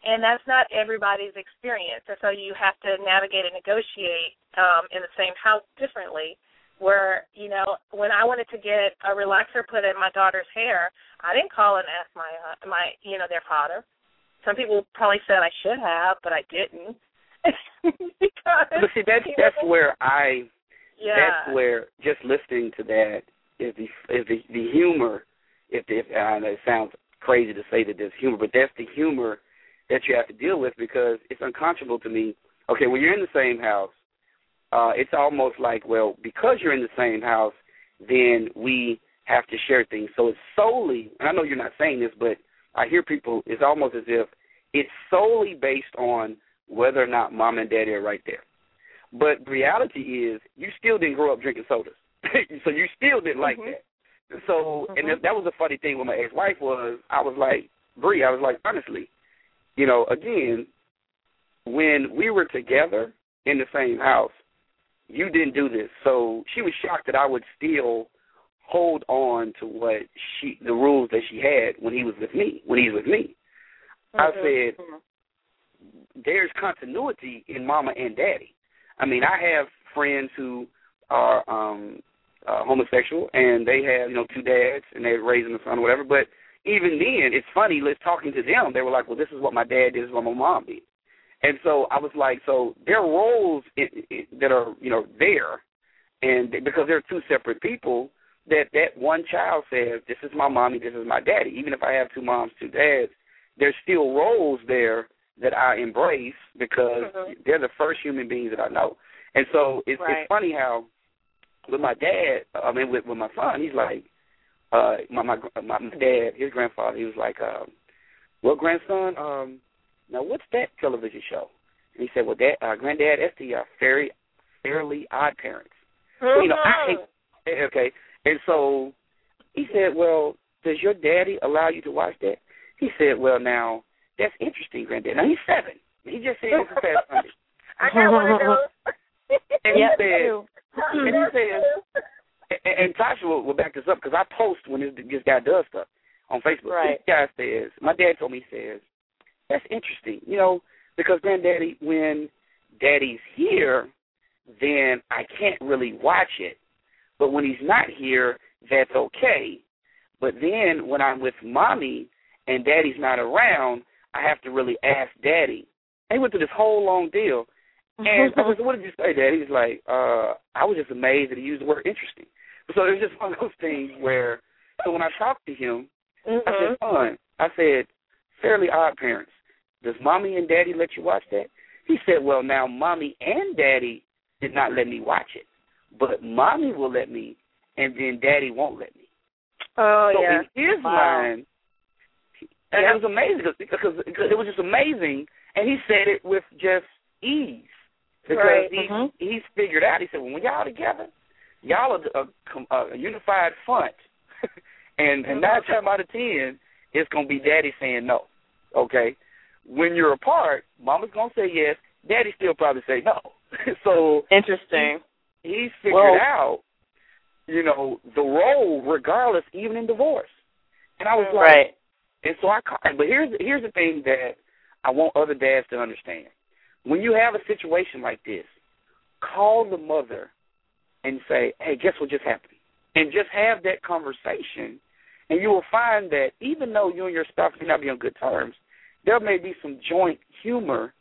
and that's not everybody's experience. And so you have to navigate and negotiate um, in the same house differently where you know when I wanted to get a relaxer put in my daughter's hair, I didn't call and ask my uh, my you know their father. Some people probably said I should have, but I didn't. because but see that's that's where I yeah. that's where just listening to that is the is the the humor. If if I know it sounds crazy to say that there's humor, but that's the humor that you have to deal with because it's unconscionable to me. Okay, when you're in the same house uh, it's almost like, well, because you're in the same house, then we have to share things. So it's solely, and I know you're not saying this, but I hear people, it's almost as if it's solely based on whether or not mom and daddy are right there. But reality is, you still didn't grow up drinking sodas, so you still didn't like mm-hmm. that. So, mm-hmm. and that was a funny thing with my ex-wife was, I was like, Bree, I was like, honestly, you know, again, when we were together in the same house, you didn't do this. So she was shocked that I would still hold on to what she the rules that she had when he was with me, when he's with me. Mm-hmm. I said there's continuity in mama and daddy. I mean, I have friends who are um uh, homosexual and they have, you know, two dads and they're raising a son or whatever, but even then it's funny, let's talking to them, they were like, Well, this is what my dad did, this is what my mom did. And so I was like, so there are roles in, in, that are, you know, there, and because they're two separate people, that that one child says, this is my mommy, this is my daddy. Even if I have two moms, two dads, there's still roles there that I embrace because mm-hmm. they're the first human beings that I know. And so it's, right. it's funny how with my dad, I mean, with with my son, he's like, uh, my my my dad, his grandfather, he was like, um, well, grandson, um, now, what's that television show? And he said, "Well, Dad, uh, Granddad, Esty are very, fairly odd parents." Mm-hmm. you know, I hate. Eh, okay, and so he said, "Well, does your daddy allow you to watch that?" He said, "Well, now that's interesting, Granddad. Now he's seven. He just said this past Sunday. I got one of those. and he said, and he says, and, and Tasha will, will back this up because I post when this, this guy does stuff on Facebook. Right. This guy says, my dad told me, he says, that's interesting, you know, because granddaddy, when daddy's here, then I can't really watch it. But when he's not here, that's okay. But then when I'm with mommy and daddy's not around, I have to really ask daddy. And he went through this whole long deal. And I said, What did you say, Daddy? He's like, uh, I was just amazed that he used the word interesting. So it was just one of those things where so when I talked to him, mm-hmm. I said, Son, I said, fairly odd parents. Does mommy and daddy let you watch that? He said, Well now mommy and daddy did not let me watch it. But mommy will let me and then daddy won't let me. Oh so yeah. in his wow. mind and it was amazing because, because it was just amazing and he said it with just ease because right. he mm-hmm. he's figured out. He said, well, when y'all together, y'all are a, a, a unified front, and and nine times out of ten, it's gonna be daddy saying no. Okay, when you're apart, mama's gonna say yes. Daddy still probably say no. so interesting. He, he's figured well, out, you know, the role regardless, even in divorce. And I was like, right. And so I called. But here's here's the thing that I want other dads to understand when you have a situation like this, call the mother and say, "Hey, guess what just happened?" And just have that conversation, and you will find that even though you and your spouse may not be on good terms, there may be some joint humor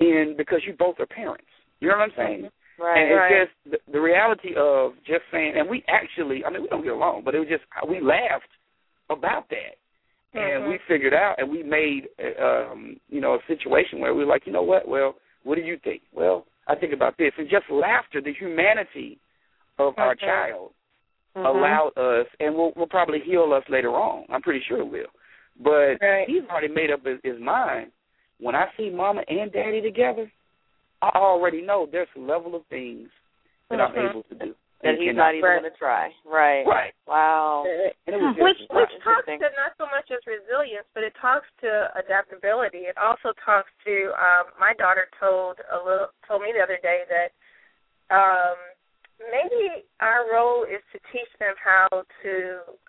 in because you both are parents. You know what I'm saying? Right. And it's right. just the, the reality of just saying, and we actually, I mean, we don't get along, but it was just we laughed about that. And mm-hmm. we figured out, and we made, um, you know, a situation where we were like, you know what? Well, what do you think? Well, I think about this, and just laughter, the humanity of our Okay. child Mhm. allowed us, and will will probably heal us later on. I'm pretty sure it will. But Right. he's already made up his, his mind. When I see mama and daddy together, I already know there's a level of things that I'm Mhm. able to do. that he's not even going to try. Right. Right. Wow. And it was just which which talks to not so much as resilience, but it talks to adaptability. It also talks to um my daughter told a little told me the other day that um maybe our role is to teach them how to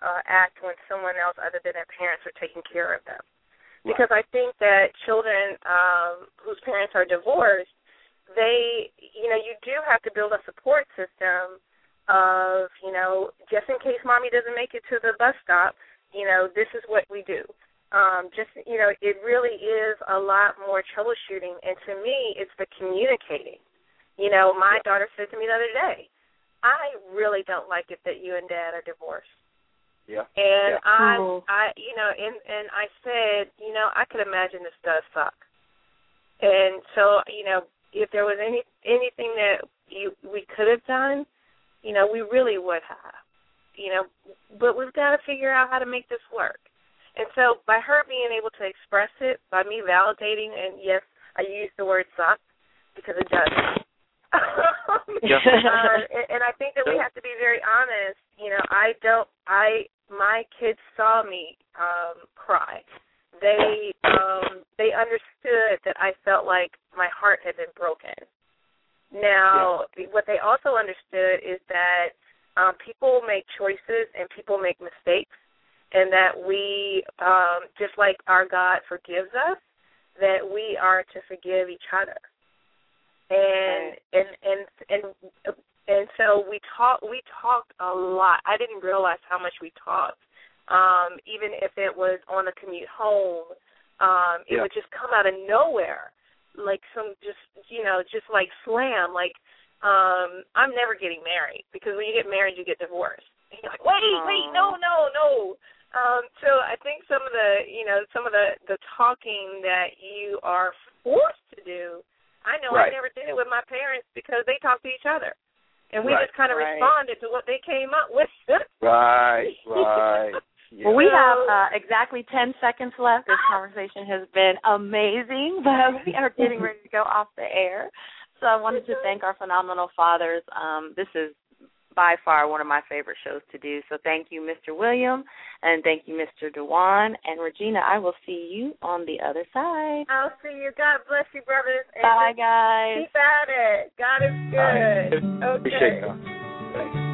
uh act when someone else other than their parents are taking care of them. Right. Because I think that children um whose parents are divorced, they you know, you do have to build a support system of, you know, just in case mommy doesn't make it to the bus stop, you know, this is what we do. Um, just you know, it really is a lot more troubleshooting and to me it's the communicating. You know, my daughter said to me the other day, I really don't like it that you and dad are divorced. Yeah. And Yeah. I. I you know, and and I said, you know, I could imagine this does suck. And so, you know, if there was any anything that you we could have done, you know, we really would have. You know, but we've got to figure out how to make this work. And so by her being able to express it, by me validating and yes, I use the word suck because it does. Yeah. uh, and, and I think that we have to be very honest. You know, I don't. I my kids saw me um cry. They um they understood that I felt like my heart had been broken. Now, what they also understood is that um, people make choices and people make mistakes, and that we, um, just like our God forgives us, that we are to forgive each other. And Right. and and and and so we talked. We talked a lot. I didn't realize how much we talked. Um, even if it was on a commute home, um, it Yeah. would just come out of nowhere like some just you know just like slam like um i'm never getting married because when you get married you get divorced and you're like wait wait no no no um so i think some of the you know some of the the talking that you are forced to do i know Right. i never did it with my parents because they talk to each other and we Right. just kind of Right. responded to what they came up with Right, right. Yeah. Well, we have uh, exactly 10 seconds left. This conversation has been amazing, but we are getting ready to go off the air. So I wanted to thank our phenomenal fathers. Um, this is by far one of my favorite shows to do. So thank you, Mr. William, and thank you, Mr. Dewan. And Regina, I will see you on the other side. I'll see you. God bless you, brothers. And Bye, guys. Keep at it. God is good. All right. Okay. Appreciate y'all. Thanks.